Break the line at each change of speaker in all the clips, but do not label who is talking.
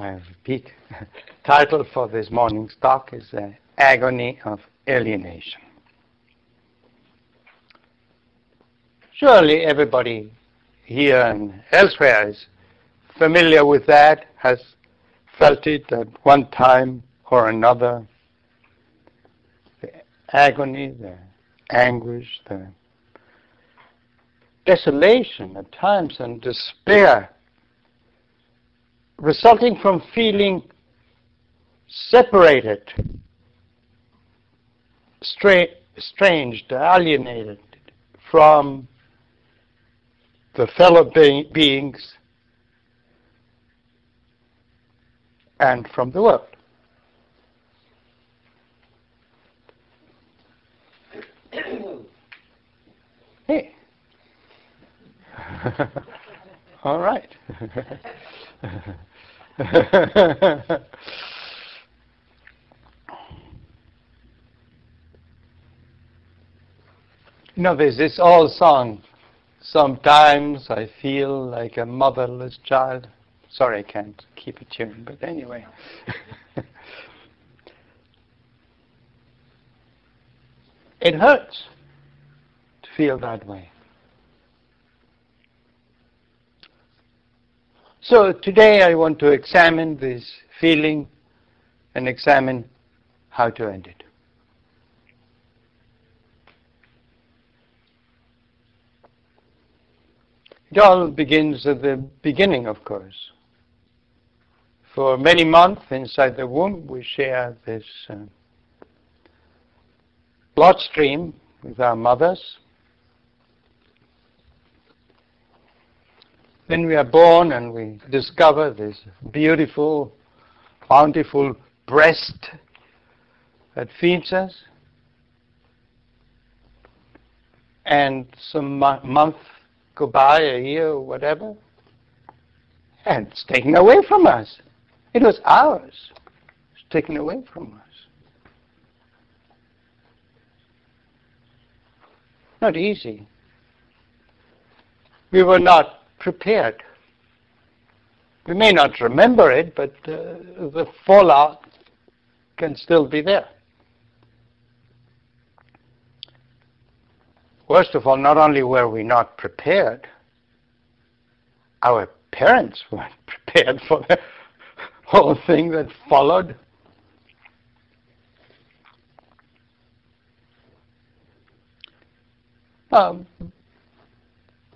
I repeat, title for this morning's talk is uh, Agony of Alienation. Surely everybody here and elsewhere is familiar with that, has felt it at one time or another. The agony, the anguish, the desolation at times and despair resulting from feeling separated, stra- estranged, alienated from the fellow be- beings and from the world. hey. All right. there's this old song. Sometimes I feel like a motherless child. Sorry, I can't keep a tune, but anyway. it hurts to feel that way. So today I want to examine this feeling and examine how to end it. It all begins at the beginning, of course. For many months inside the womb, we share this uh, bloodstream with our mothers. Then we are born and we discover this beautiful, bountiful breast that feeds us. And some mo- month go by, a year whatever, and it's taken away from us. It was ours. It's taken away from us. Not easy. We were not prepared. We may not remember it, but uh, the fallout can still be there. Worst of all, not only were we not prepared, our parents weren't prepared for the whole thing that followed. Um,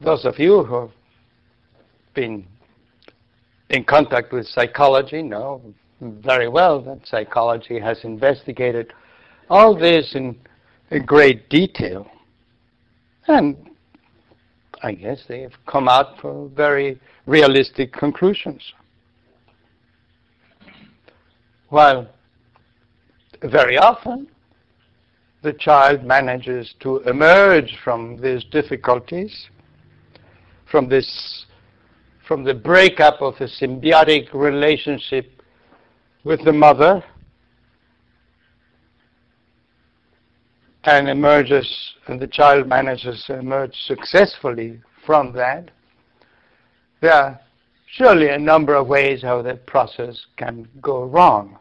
those of you who been in contact with psychology know very well that psychology has investigated all this in, in great detail. And I guess they have come out for very realistic conclusions. While very often the child manages to emerge from these difficulties, from this from the breakup of a symbiotic relationship with the mother and emerges, and the child manages to emerge successfully from that, there are surely a number of ways how that process can go wrong.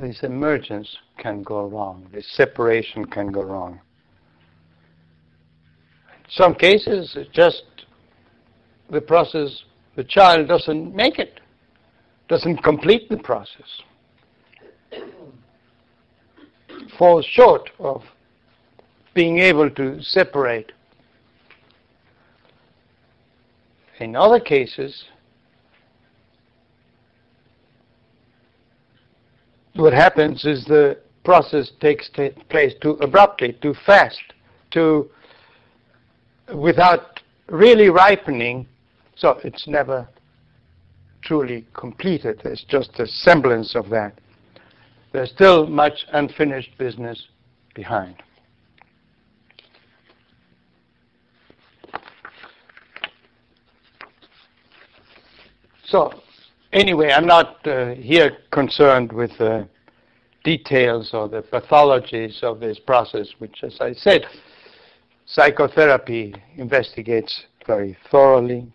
This emergence can go wrong, this separation can go wrong. Some cases, it's just the process, the child doesn't make it, doesn't complete the process, falls short of being able to separate. In other cases, what happens is the process takes place too abruptly, too fast, too without really ripening, so it's never truly completed. It's just a semblance of that. There's still much unfinished business behind. So, anyway, I'm not uh, here concerned with the details or the pathologies of this process, which, as I said, Psychotherapy investigates very thoroughly.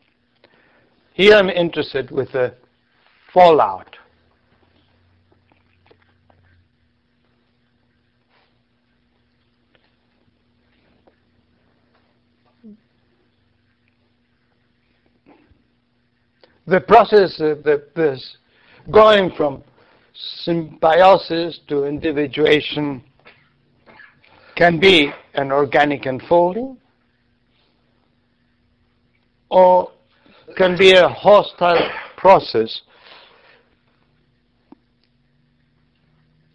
Here I'm interested with the fallout. The process of the, this going from symbiosis to individuation can be an organic unfolding or can be a hostile process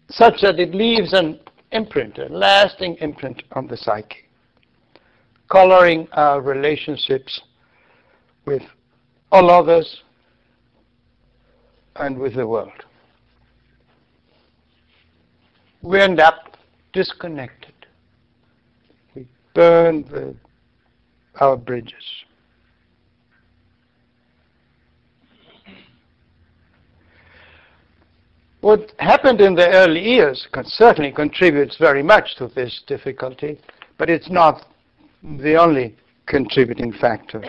such that it leaves an imprint, a lasting imprint on the psyche, coloring our relationships with all others and with the world. We end up disconnected. Burn the, our bridges. What happened in the early years certainly contributes very much to this difficulty, but it's not the only contributing factor.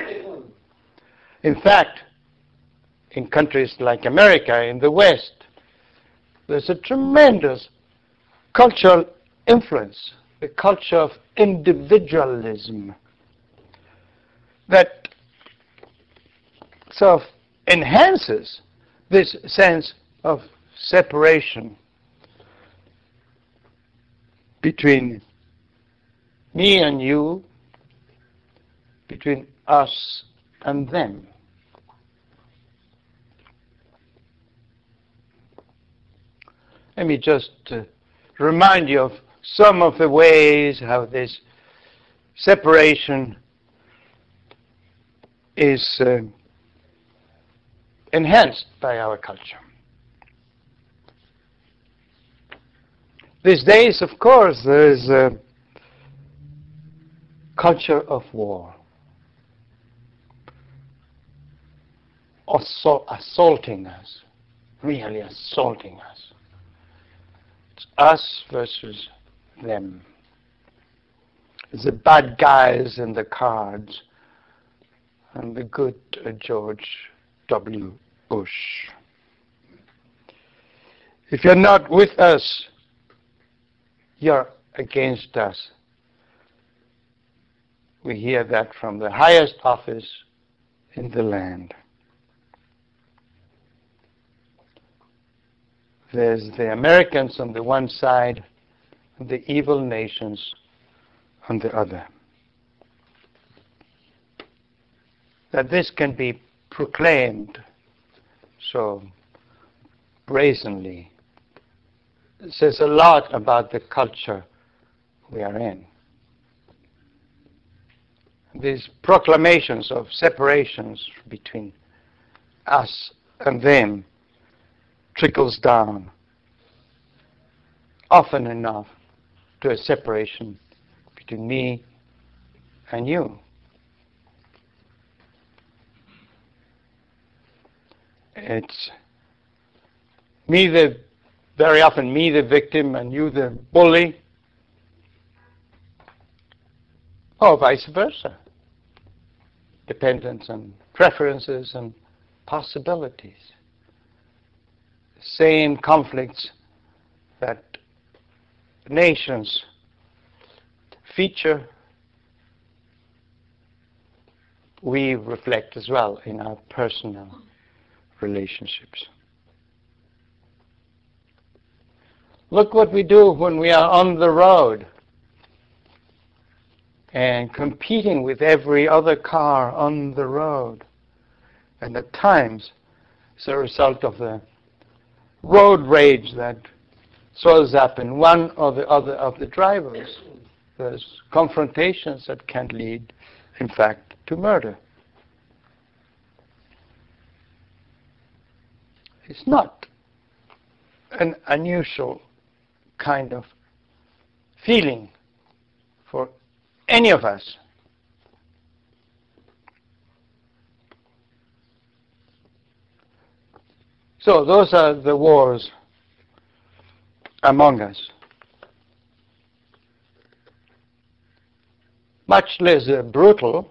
In fact, in countries like America, in the West, there's a tremendous cultural influence, the culture of individualism that sort of enhances this sense of separation between me and you, between us and them. Let me just uh, remind you of some of the ways how this separation is uh, enhanced by our culture. These days, of course, there is a culture of war. Assault, assaulting us, really assaulting us. It's us versus them. The bad guys and the cards and the good uh, George W. Bush. If you're not with us, you're against us. We hear that from the highest office in the land. There's the Americans on the one side, the evil nations on the other. That this can be proclaimed so brazenly says a lot about the culture we are in. These proclamations of separations between us and them trickles down often enough to a separation between me and you. It's me the very often me the victim and you the bully, or vice versa. Dependence and preferences and possibilities. Same conflicts nations feature, we reflect as well in our personal relationships. Look what we do when we are on the road and competing with every other car on the road. And at times, it's a result of the road rage that swells up in one or the other of the drivers. There's confrontations that can lead, in fact, to murder. It's not an unusual kind of feeling for any of us. So those are the wars among us. Much less uh, brutal,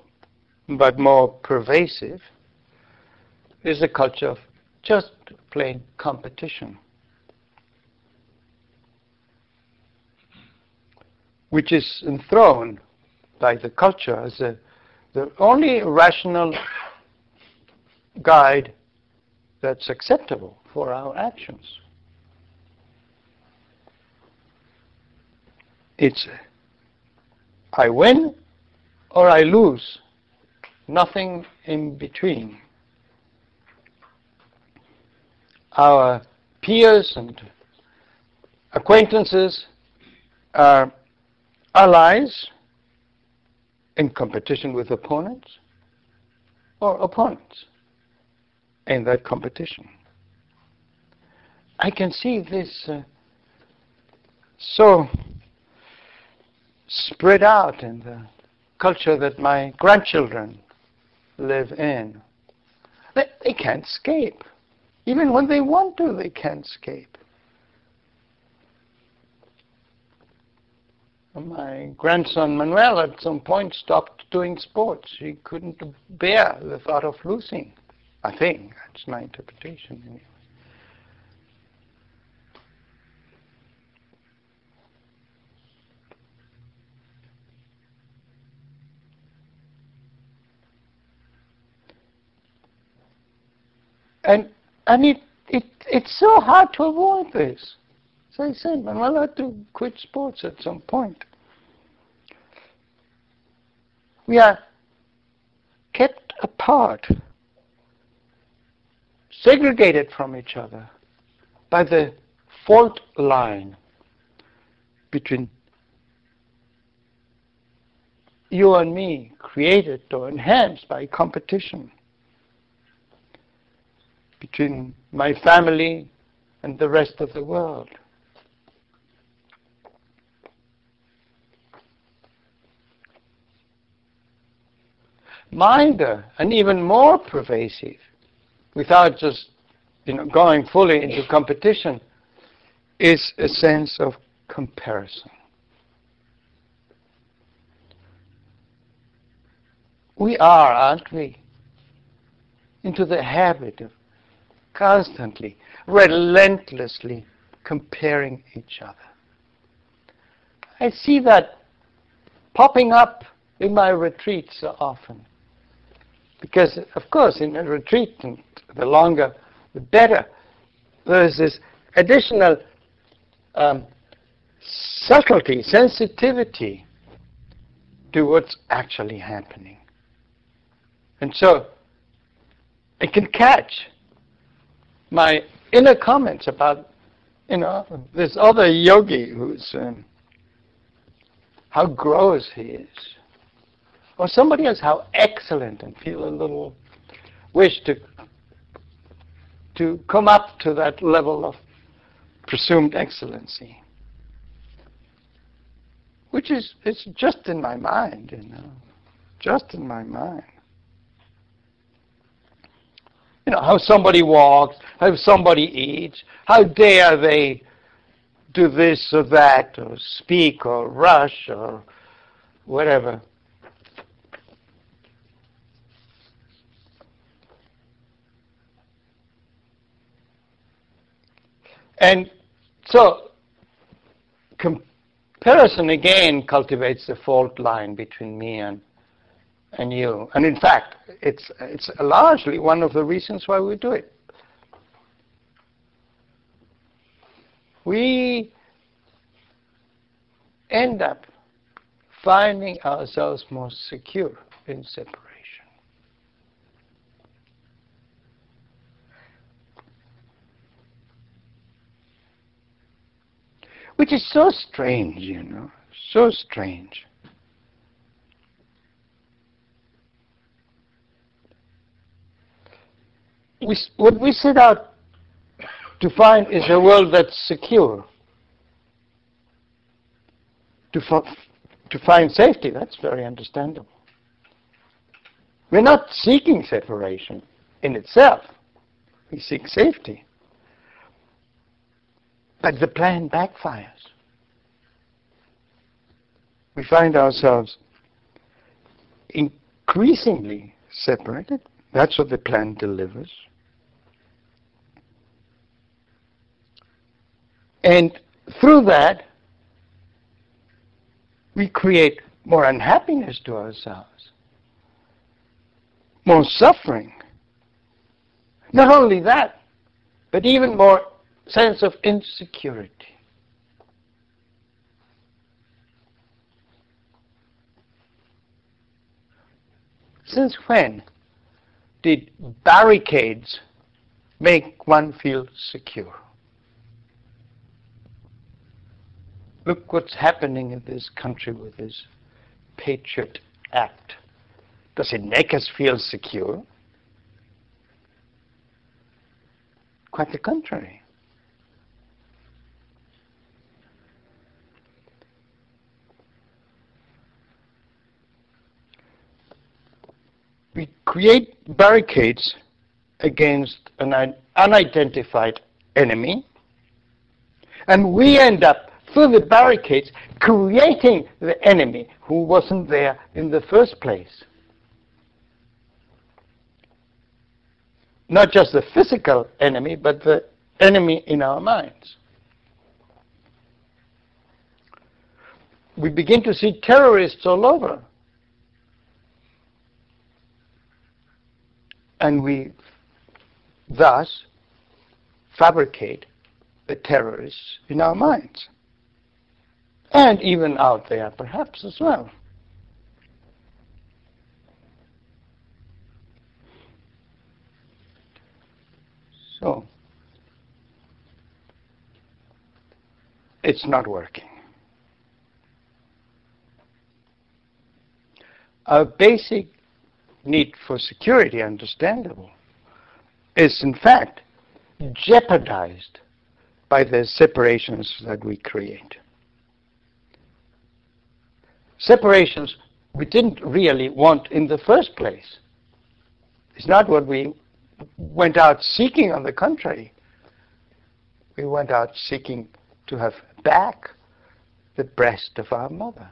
but more pervasive. is the culture of just plain competition, which is enthroned by the culture as a, the only rational guide that's acceptable for our actions. It's I win or I lose, nothing in between. Our peers and acquaintances are allies in competition with opponents or opponents in that competition. I can see this uh, so spread out in the culture that my grandchildren live in. They, they can't escape. Even when they want to, they can't escape. My grandson Manuel at some point stopped doing sports. He couldn't bear the thought of losing. I think that's my interpretation. Anyway. And and it, it it's so hard to avoid this. As I said, Manuel had to quit sports at some point. We are kept apart segregated from each other by the fault line between you and me, created or enhanced by competition, between my family and the rest of the world. Milder and even more pervasive without just you know, going fully into competition, is a sense of comparison. We are, aren't we, into the habit of constantly, relentlessly comparing each other. I see that popping up in my retreats so often. Because, of course, in a retreat, the longer, the better. There's this additional um, subtlety, sensitivity to what's actually happening. And so I can catch my inner comments about, you know, this other yogi who's, um, how gross he is. Or somebody else, how excellent, and feel a little wish to to come up to that level of presumed excellency. Which is it's just in my mind, you know. Just in my mind. You know, how somebody walks, how somebody eats, how dare they do this or that, or speak or rush or whatever. And so comparison again cultivates the fault line between me and and you. And in fact, it's it's largely one of the reasons why we do it. We end up finding ourselves more secure in separation. which is so strange, you know, so strange. We, what we set out to find is a world that's secure. To, to find safety, that's very understandable. We're not seeking separation in itself. We seek safety. But the plan backfires. We find ourselves increasingly separated. That's what the plan delivers. And through that, we create more unhappiness to ourselves, more suffering. Not only that, but even more sense of insecurity. Since when did barricades make one feel secure? Look what's happening in this country with this Patriot Act. Does it make us feel secure? Quite the contrary. We create barricades against an unidentified enemy, and we end up through the barricades creating the enemy who wasn't there in the first place. Not just the physical enemy, but the enemy in our minds. We begin to see terrorists all over. And we thus fabricate the terrorists in our minds. And even out there, perhaps, as well. So, it's not working. Our basic need for security, understandable, is in fact jeopardized by the separations that we create. Separations we didn't really want in the first place. It's not what we went out seeking, on the contrary. We went out seeking to have back the breast of our mother.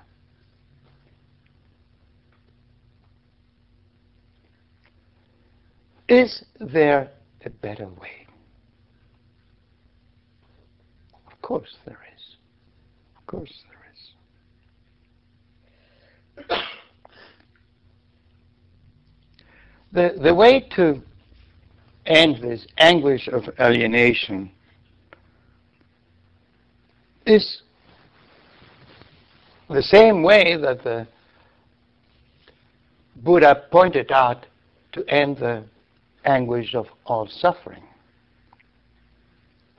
Is there a better way? Of course there is. Of course there is. The, the way to end this anguish of alienation is the same way that the Buddha pointed out to end the anguish of all suffering.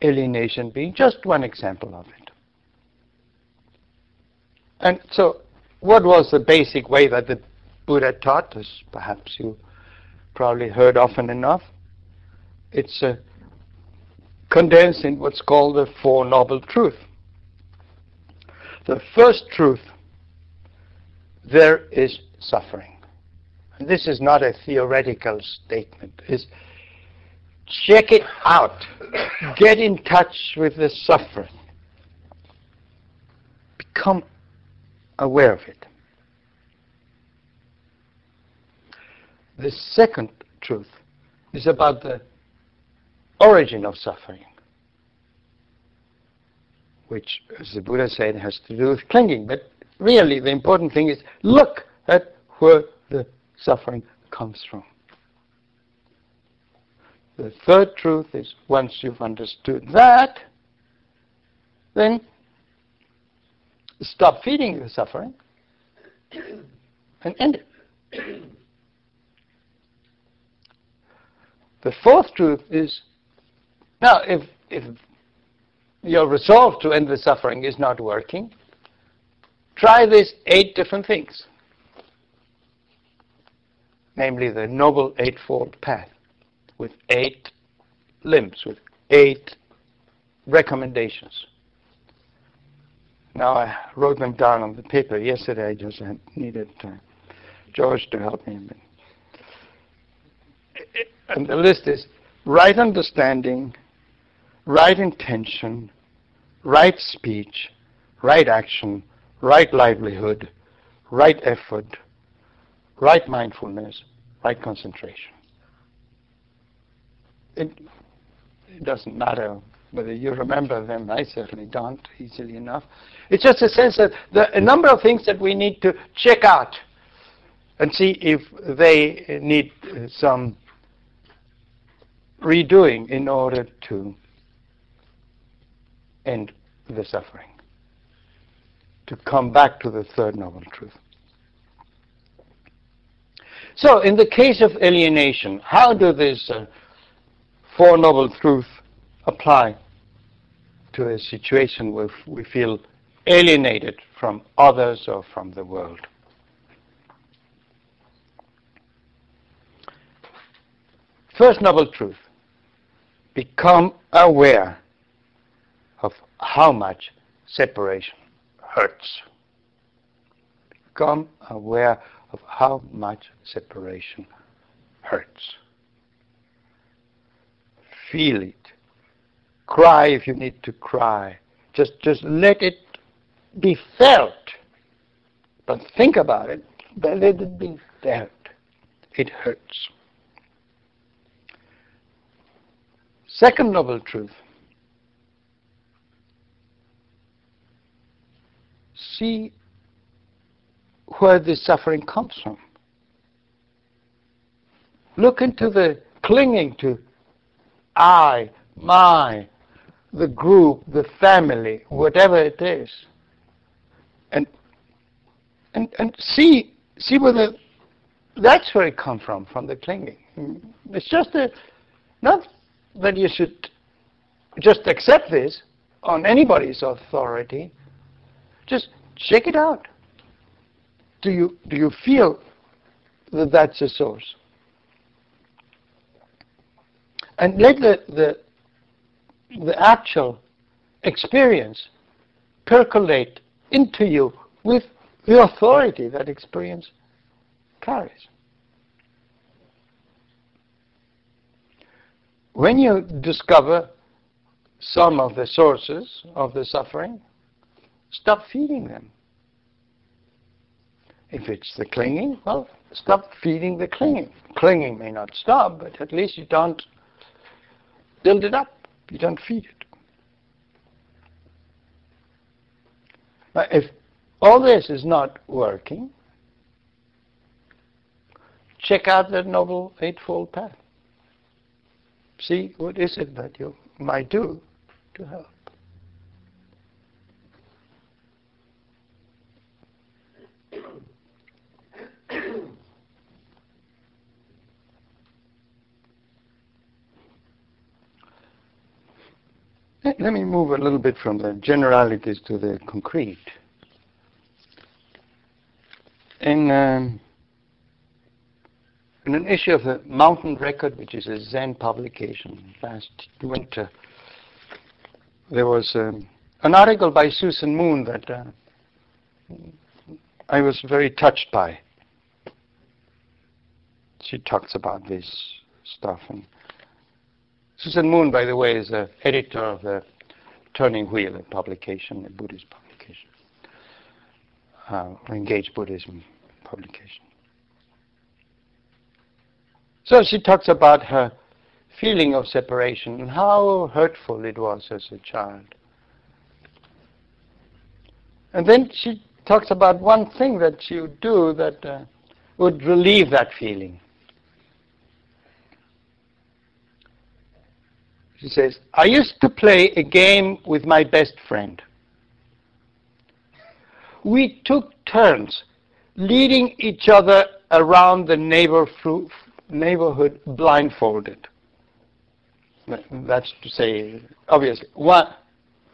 Alienation being just one example of it. And so, what was the basic way that the Buddha taught us? Perhaps you probably heard often enough. It's uh, condensed in what's called the Four Noble Truths. The first truth there is suffering this is not a theoretical statement, is check it out. Get in touch with the suffering. Become aware of it. The second truth is about the origin of suffering, which, as the Buddha said, has to do with clinging. But really, the important thing is look at where the suffering comes from. The third truth is once you've understood that, then stop feeding the suffering and end it. The fourth truth is now, if, if your resolve to end the suffering is not working, try these eight different things namely the Noble Eightfold Path, with eight limbs, with eight recommendations. Now I wrote them down on the paper yesterday. I just needed uh, George to help me. And the list is right understanding, right intention, right speech, right action, right livelihood, right effort, right mindfulness, right concentration. It, it doesn't matter whether you remember them. I certainly don't easily enough. It's just a sense that are a number of things that we need to check out and see if they need some redoing in order to end the suffering, to come back to the third noble truth. So, in the case of alienation, how do these uh, Four Noble Truths apply to a situation where we feel alienated from others or from the world. First Noble Truth become aware of how much separation hurts. Become aware of how much separation hurts feel it. Cry if you need to cry. Just, just let it be felt. But think about it. Let it be felt. It hurts. Second noble truth. See where the suffering comes from. Look into the clinging to I, my, the group, the family, whatever it is. And and and see see whether that's where it comes from, from the clinging. Hmm. It's just a not that you should just accept this on anybody's authority. Just check it out. Do you do you feel that that's a source? and let the, the, the actual experience percolate into you with the authority that experience carries. When you discover some of the sources of the suffering, stop feeding them. If it's the clinging, well, stop feeding the clinging. Clinging may not stop, but at least you don't build it up. You don't feed it. Now, if all this is not working, check out the Noble Eightfold Path. See what is it that you might do to help. Let me move a little bit from the generalities to the concrete. In, um, in an issue of the Mountain Record, which is a Zen publication, last winter, there was um, an article by Susan Moon that uh, I was very touched by. She talks about this stuff and Susan Moon, by the way, is the editor of the Turning Wheel, a publication, a Buddhist publication, uh, Engaged Buddhism publication. So she talks about her feeling of separation and how hurtful it was as a child. And then she talks about one thing that she would do that uh, would relieve that feeling. She says, I used to play a game with my best friend. We took turns leading each other around the neighborhood blindfolded. That's to say, obviously, one,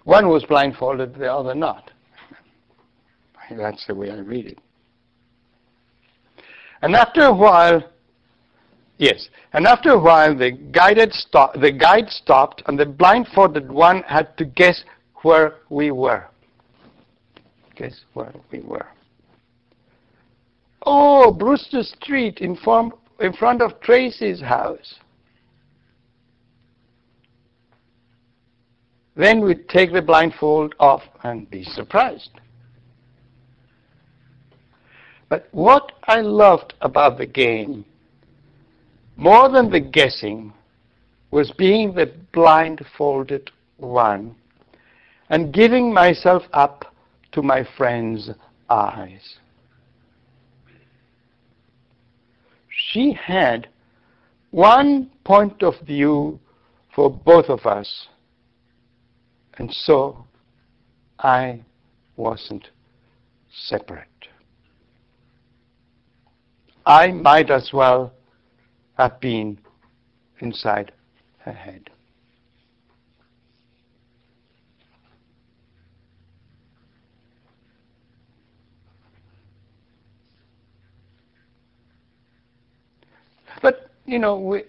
one was blindfolded, the other not. That's the way I read it. And after a while, Yes. And after a while, the, guided sto- the guide stopped, and the blindfolded one had to guess where we were. Guess where we were. Oh, Brewster Street in, form, in front of Tracy's house. Then we'd take the blindfold off and be surprised. But what I loved about the game more than the guessing was being the blindfolded one and giving myself up to my friend's eyes. She had one point of view for both of us, and so I wasn't separate. I might as well have been inside her head. But, you know, we,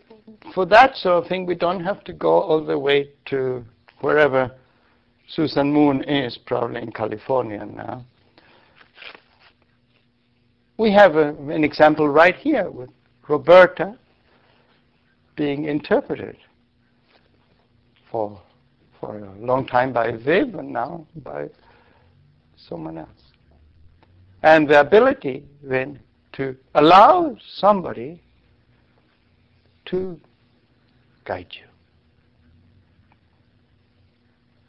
for that sort of thing, we don't have to go all the way to wherever Susan Moon is, probably in California now. We have a, an example right here with Roberta being interpreted for, for a long time by Viv and now by someone else. And the ability then to allow somebody to guide you.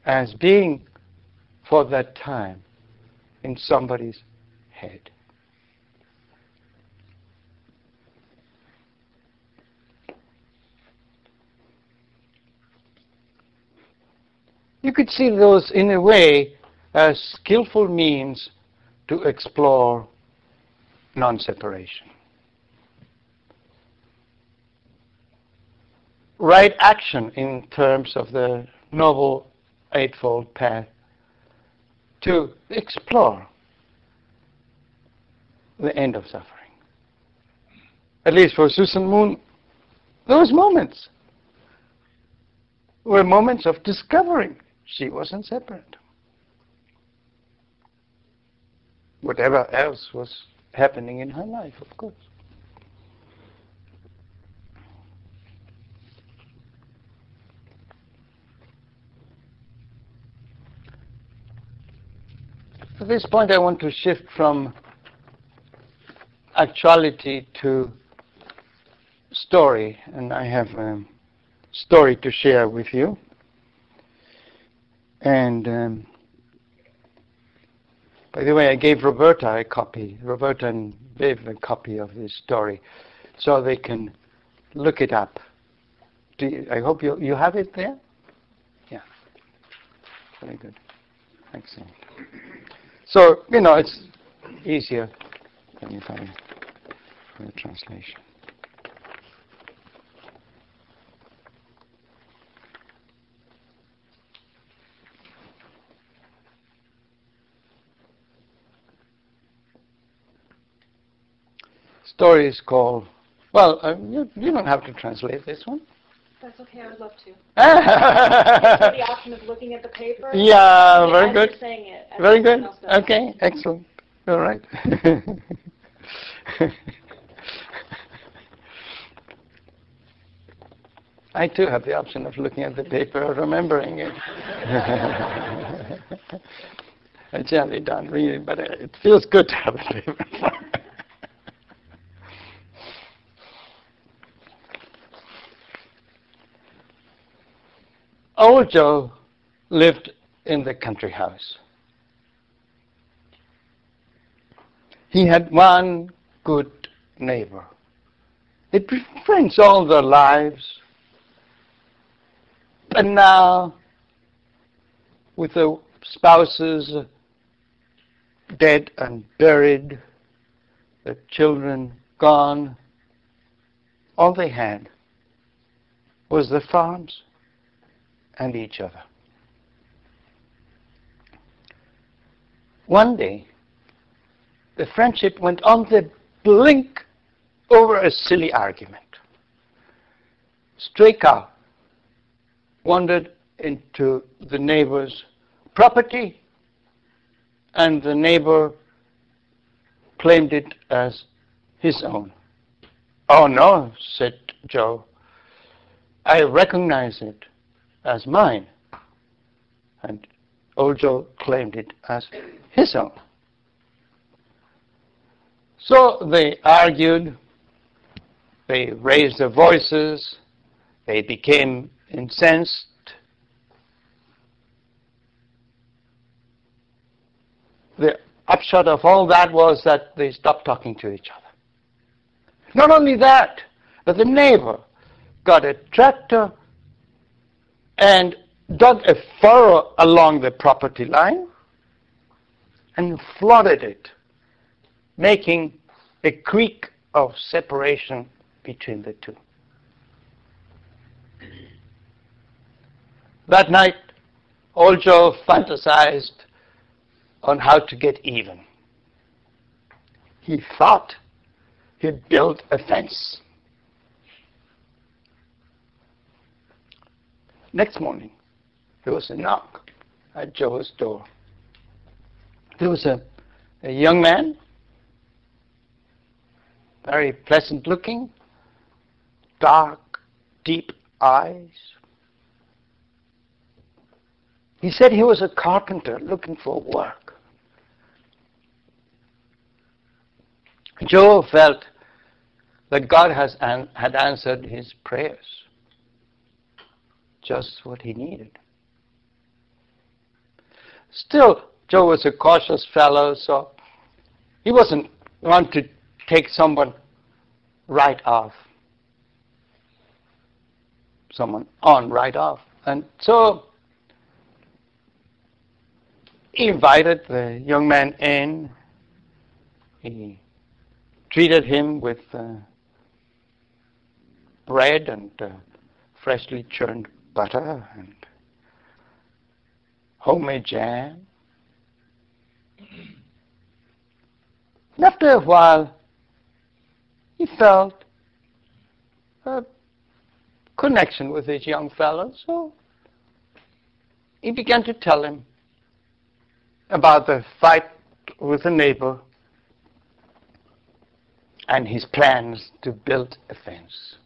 As being for that time in somebody's head. You could see those in a way as skillful means to explore non-separation. Right action in terms of the Noble Eightfold Path to explore the end of suffering. At least for Susan Moon, those moments were moments of discovering she wasn't separate. Whatever else was happening in her life, of course. At this point, I want to shift from actuality to story, and I have a story to share with you. And um, by the way, I gave Roberta a copy, Roberta and Viv a copy of this story, so they can look it up. You, I hope you you have it there. Yeah, very good, excellent. So, you know, it's easier than if I for the translation. Story is called, well, uh, you, you don't have to translate this one.
That's okay. I would love to. the option of looking at the paper.
Yeah, very good.
Saying it.
Very good. Okay, excellent. All right. I too have the option of looking at the paper or remembering it. I generally don't read it, but it feels good to have the paper. Joe lived in the country house. He had one good neighbor. They'd been friends all their lives. But now, with the spouses dead and buried, the children gone, all they had was the farms and each other. One day, the friendship went on the blink over a silly argument. Stray wandered into the neighbor's property, and the neighbor claimed it as his own. Oh no, said Joe. I recognize it as mine. And Ojo claimed it as his own. So they argued, they raised their voices, they became incensed. The upshot of all that was that they stopped talking to each other. Not only that, but the neighbor got a tractor and dug a furrow along the property line and flooded it, making a creek of separation between the two. That night, old Joe fantasized on how to get even. He thought he'd build a fence. Next morning, there was a knock at Joe's door. There was a, a young man, very pleasant looking, dark, deep eyes. He said he was a carpenter looking for work. Joe felt that God has an, had answered his prayers. Just what he needed. Still, Joe was a cautious fellow, so he wasn't one to take someone right off. Someone on right off. And so he invited the young man in. He treated him with uh, bread and uh, freshly churned butter and homemade jam. And after a while, he felt a connection with this young fellow, so he began to tell him about the fight with a neighbor and his plans to build a fence.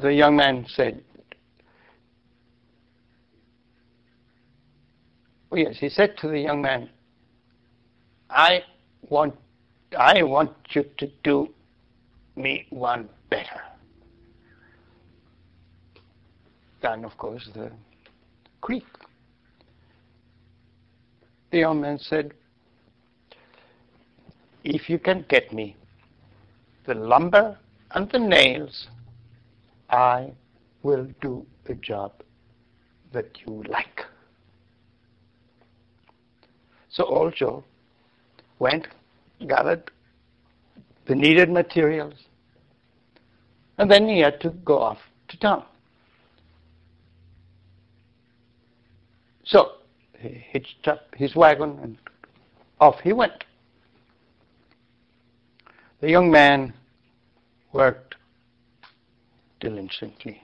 The young man said, oh yes, he said to the young man, I want, I want you to do me one better. Then, of course, the creek the young man said, If you can get me the lumber and the nails, I will do the job that you like. So old Joe went, gathered the needed materials, and then he had to go off to town. So he hitched up his wagon and off he went. The young man worked diligently.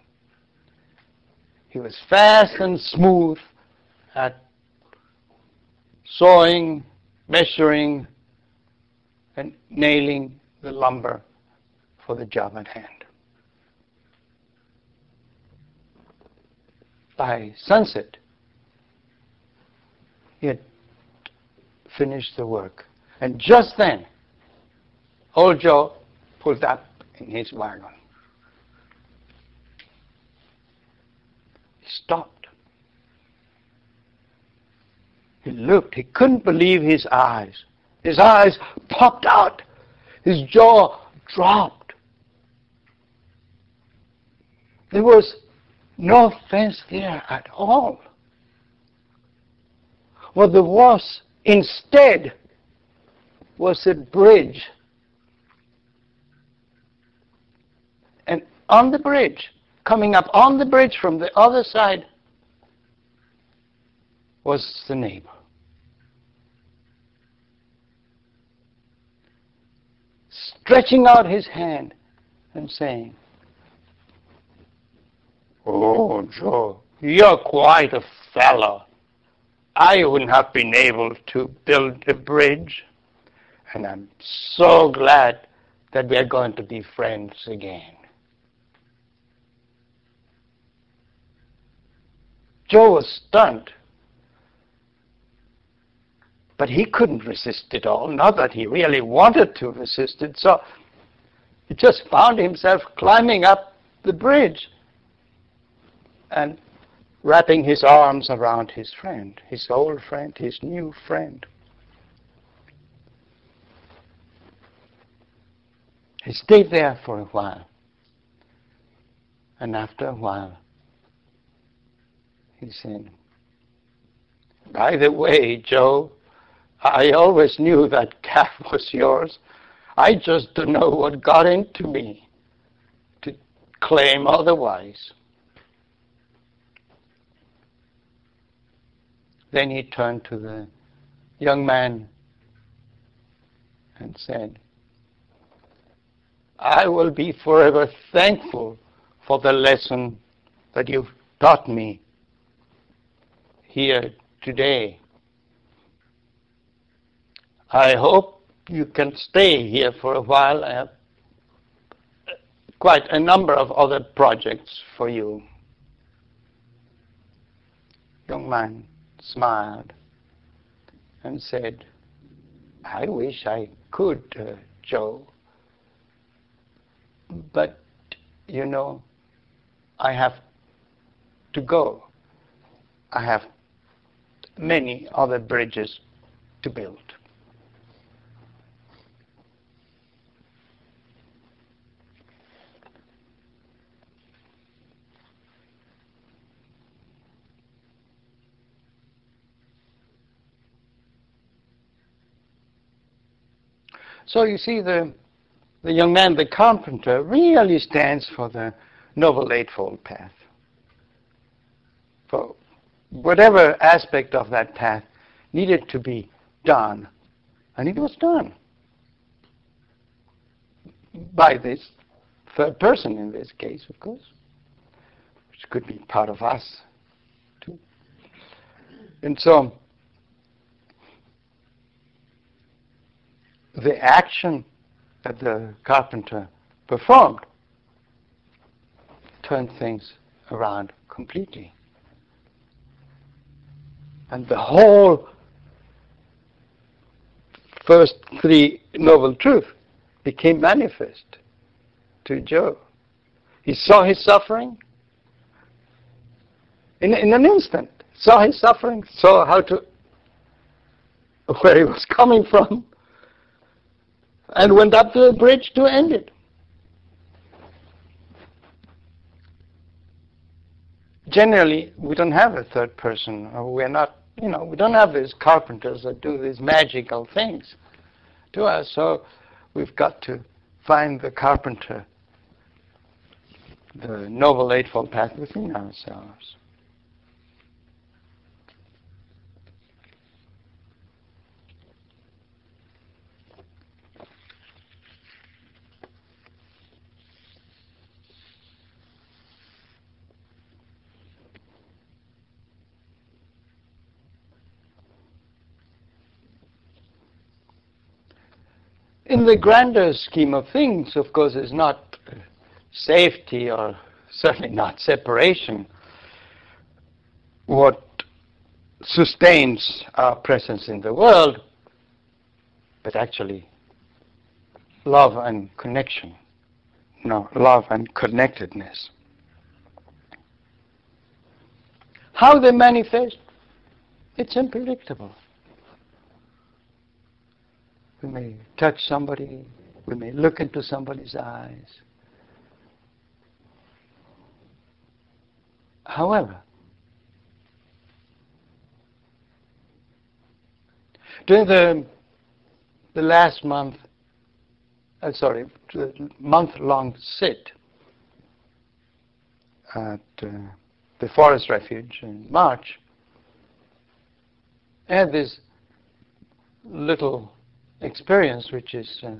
He was fast and smooth at sawing, measuring, and nailing the lumber for the job at hand. By sunset, he had finished the work. And just then, old Joe pulled up in his wagon. He stopped. He looked. He couldn't believe his eyes. His eyes popped out. His jaw dropped. There was no fence there at all. What there was instead was a bridge. And on the bridge, coming up on the bridge from the other side, was the neighbor. Stretching out his hand and saying, Oh, Joe, you're quite a fellow. I wouldn't have been able to build a bridge. And I'm so glad that we're going to be friends again. Joe was stunned. But he couldn't resist it all, not that he really wanted to resist it. So he just found himself climbing up the bridge and wrapping his arms around his friend, his old friend, his new friend. He stayed there for a while. And after a while, he said, By the way, Joe, I always knew that calf was yours. I just don't know what got into me to claim otherwise. Then he turned to the young man and said, I will be forever thankful for the lesson that you've taught me here today. I hope you can stay here for a while. I have quite a number of other projects for you. Young man smiled and said, I wish I could, uh, Joe. But, you know, I have to go. I have many other bridges to build. So you see, the, the young man, the carpenter, really stands for the Noble Eightfold Path. Whatever aspect of that path needed to be done, and it was done by this third person in this case, of course, which could be part of us too. And so the action that the carpenter performed turned things around completely. And the whole first three noble truth became manifest to Joe. He saw his suffering in, in an instant, saw his suffering, saw how to where he was coming from, and went up to the bridge to end it. Generally, we don't have a third person, uh, or we're not, you know, we don't have these carpenters that do these magical things to us. So we've got to find the carpenter, the Noble Eightfold Path within ourselves. In the grander scheme of things, of course, is not safety or certainly not separation what sustains our presence in the world, but actually love and connection. No, love and connectedness. How they manifest, it's unpredictable. We may touch somebody. We may look into somebody's eyes. However, during the the last month, uh, sorry, month-long sit at uh, the forest refuge in March, I had this little experience which is uh,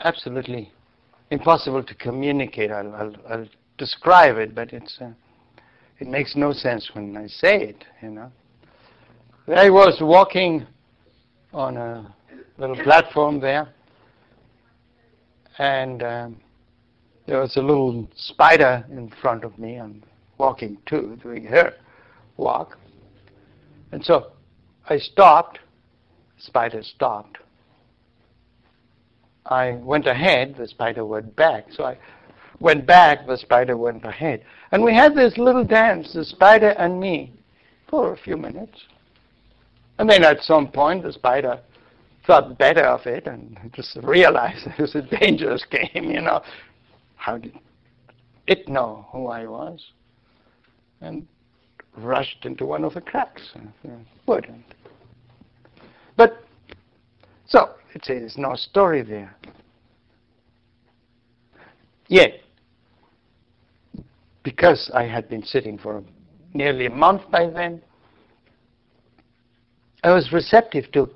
absolutely impossible to communicate. I'll, I'll, I'll describe it, but it's uh, it makes no sense when I say it. You know, I was walking on a little platform there, and um, there was a little spider in front of me. I'm walking too, doing her walk, and so I stopped spider stopped. I went ahead, the spider went back. So I went back, the spider went ahead. And we had this little dance, the spider and me, for a few minutes. And then at some point, the spider thought better of it and just realized it was a dangerous game, you know. How did it know who I was? And rushed into one of the cracks of the uh, wood. But, so, it's, there's no story there. Yet, because I had been sitting for nearly a month by then, I was receptive to,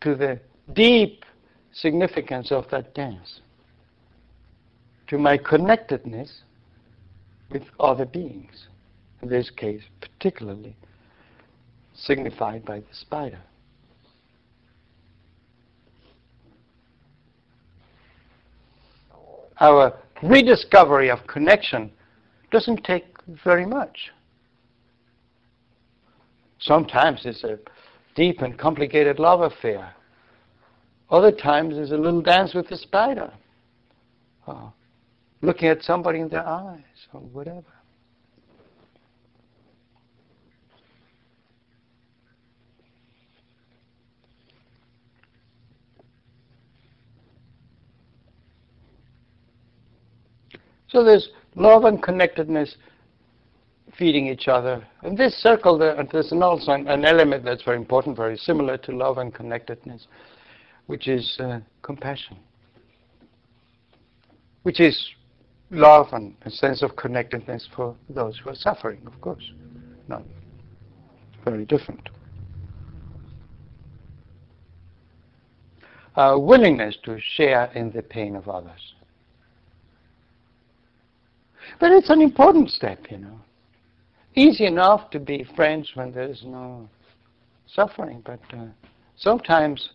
to the deep significance of that dance, to my connectedness with other beings, in this case particularly signified by the spider. Our rediscovery of connection doesn't take very much. Sometimes it's a deep and complicated love affair. Other times it's a little dance with the spider. Looking at somebody in their eyes or whatever. So there's love and connectedness feeding each other. In this circle, there's also an element that's very important, very similar to love and connectedness, which is uh, compassion, which is love and a sense of connectedness for those who are suffering, of course. Not very different. A willingness to share in the pain of others. But it's an important step, you know. Easy enough to be friends when there's no suffering, but uh, sometimes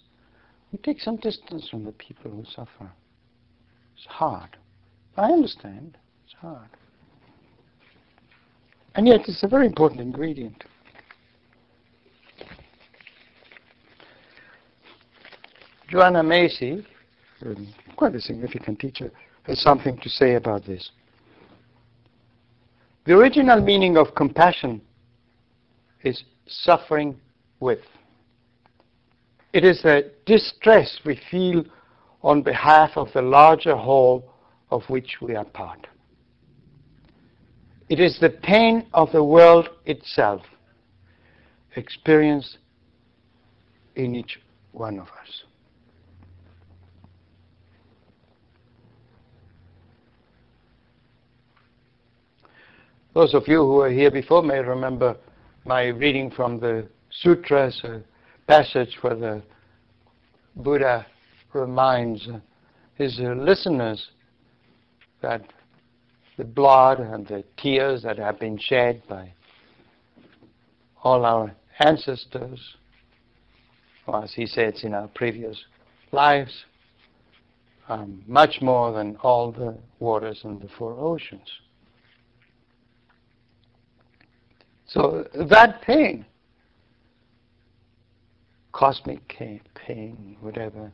we take some distance from the people who suffer. It's hard. I understand. It's hard. And yet it's a very important ingredient. Joanna Macy, quite a significant teacher, has something to say about this. The original meaning of compassion is suffering with. It is the distress we feel on behalf of the larger whole of which we are part. It is the pain of the world itself experienced in each one of us. Those of you who were here before may remember my reading from the sutras, a passage where the Buddha reminds his listeners that the blood and the tears that have been shed by all our ancestors, or as he says in our previous lives, are much more than all the waters in the four oceans. So that pain, cosmic pain, whatever,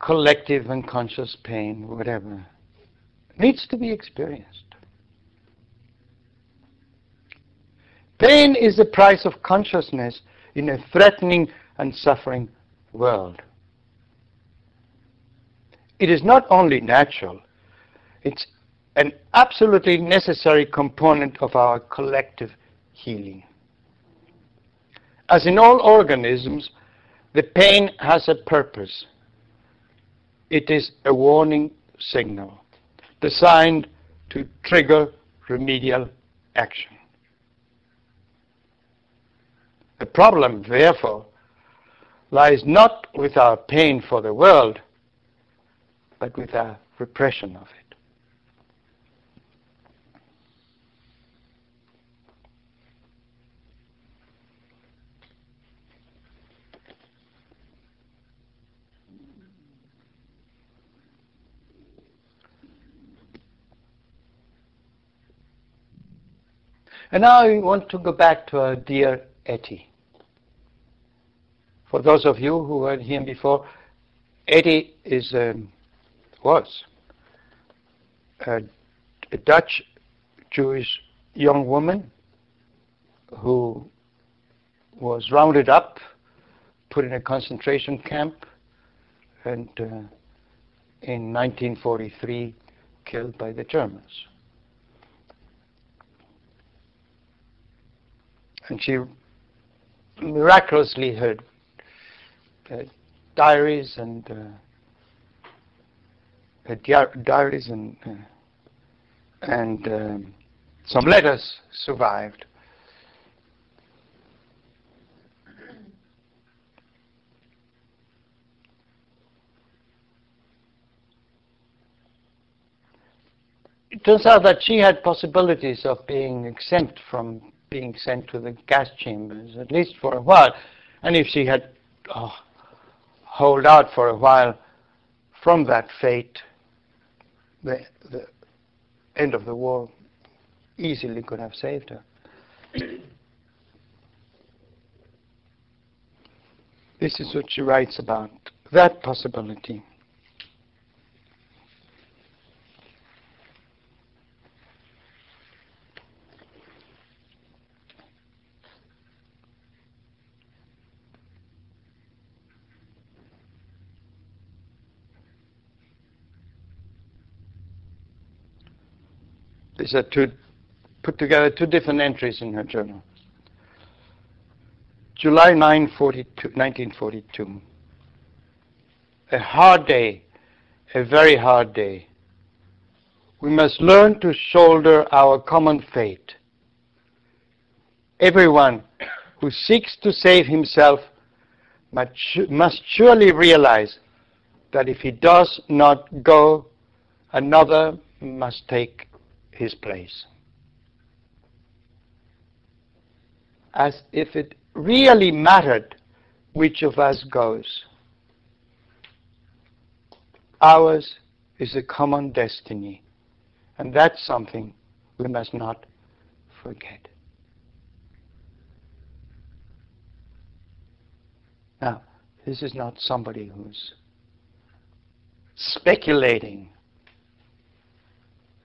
collective unconscious pain, whatever, needs to be experienced. Pain is the price of consciousness in a threatening and suffering world. It is not only natural, it's an absolutely necessary component of our collective healing. As in all organisms, the pain has a purpose. It is a warning signal designed to trigger remedial action. The problem, therefore, lies not with our pain for the world, but with our repression of it. And now I want to go back to our dear Etty. For those of you who weren't here before, Etty is um, was a, a Dutch Jewish young woman who was rounded up, put in a concentration camp, and uh, in 1943 killed by the Germans. And she miraculously her, her diaries and uh, her di- diaries and uh, and um, some letters survived. It turns out that she had possibilities of being exempt from being sent to the gas chambers, at least for a while. And if she had oh, hold out for a while from that fate, the, the end of the war easily could have saved her. this is what she writes about that possibility. Two, put together two different entries in her journal. July 9, 1942. A hard day, a very hard day. We must learn to shoulder our common fate. Everyone who seeks to save himself must surely realize that if he does not go, another must take his place. As if it really mattered which of us goes. Ours is a common destiny, and that's something we must not forget. Now, this is not somebody who's speculating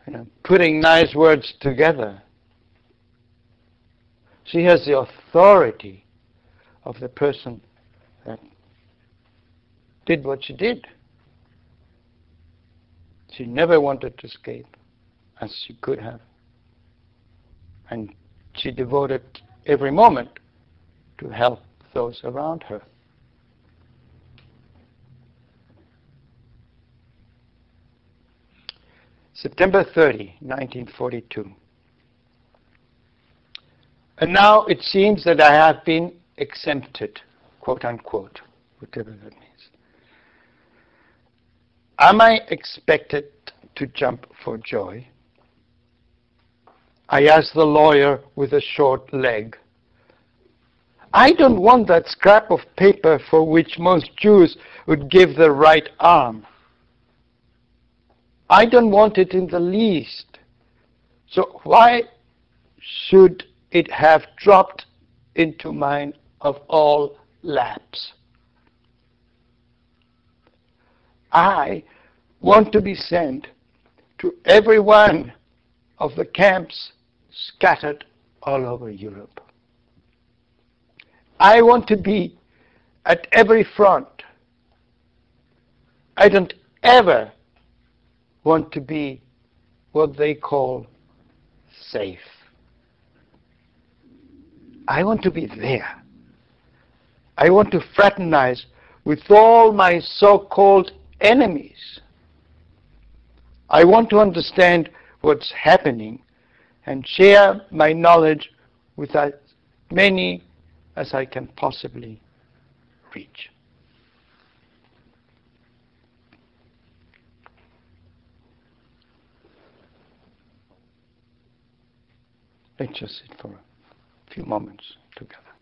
you know, putting nice words together. She has the authority of the person that did what she did. She never wanted to escape, as she could have. And she devoted every moment to help those around her. September 30, 1942. And now it seems that I have been exempted, quote unquote, whatever that means. Am I expected to jump for joy? I asked the lawyer with a short leg. I don't want that scrap of paper for which most Jews would give the right arm. I don't want it in the least. So why should it have dropped into mine of all laps? I want to be sent to every one of the camps scattered all over Europe. I want to be at every front. I don't ever want to be what they call safe. I want to be there. I want to fraternize with all my so-called enemies. I want to understand what's happening and share my knowledge with as many as I can possibly reach. Let's just sit for a few moments together.